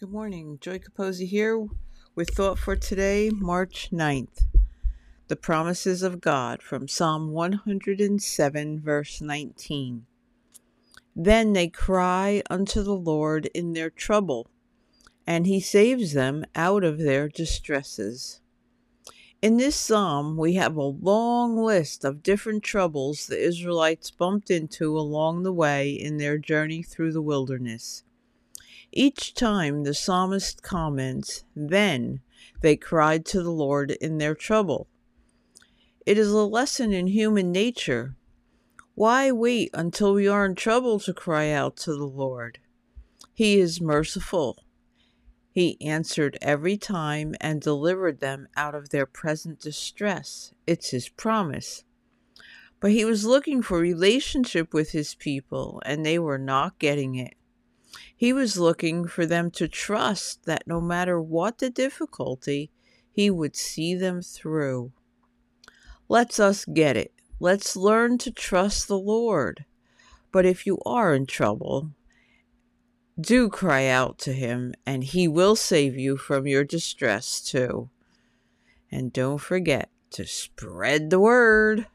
Good morning. Joy Capozzi here with Thought for today, March 9th. The Promises of God from Psalm 107, verse 19. Then they cry unto the Lord in their trouble, and he saves them out of their distresses. In this psalm, we have a long list of different troubles the Israelites bumped into along the way in their journey through the wilderness. Each time the psalmist comments, Then they cried to the Lord in their trouble. It is a lesson in human nature. Why wait until we are in trouble to cry out to the Lord? He is merciful. He answered every time and delivered them out of their present distress. It's his promise. But he was looking for relationship with his people, and they were not getting it. He was looking for them to trust that no matter what the difficulty, He would see them through. Let's us get it. Let's learn to trust the Lord. But if you are in trouble, do cry out to Him, and He will save you from your distress too. And don't forget to spread the word.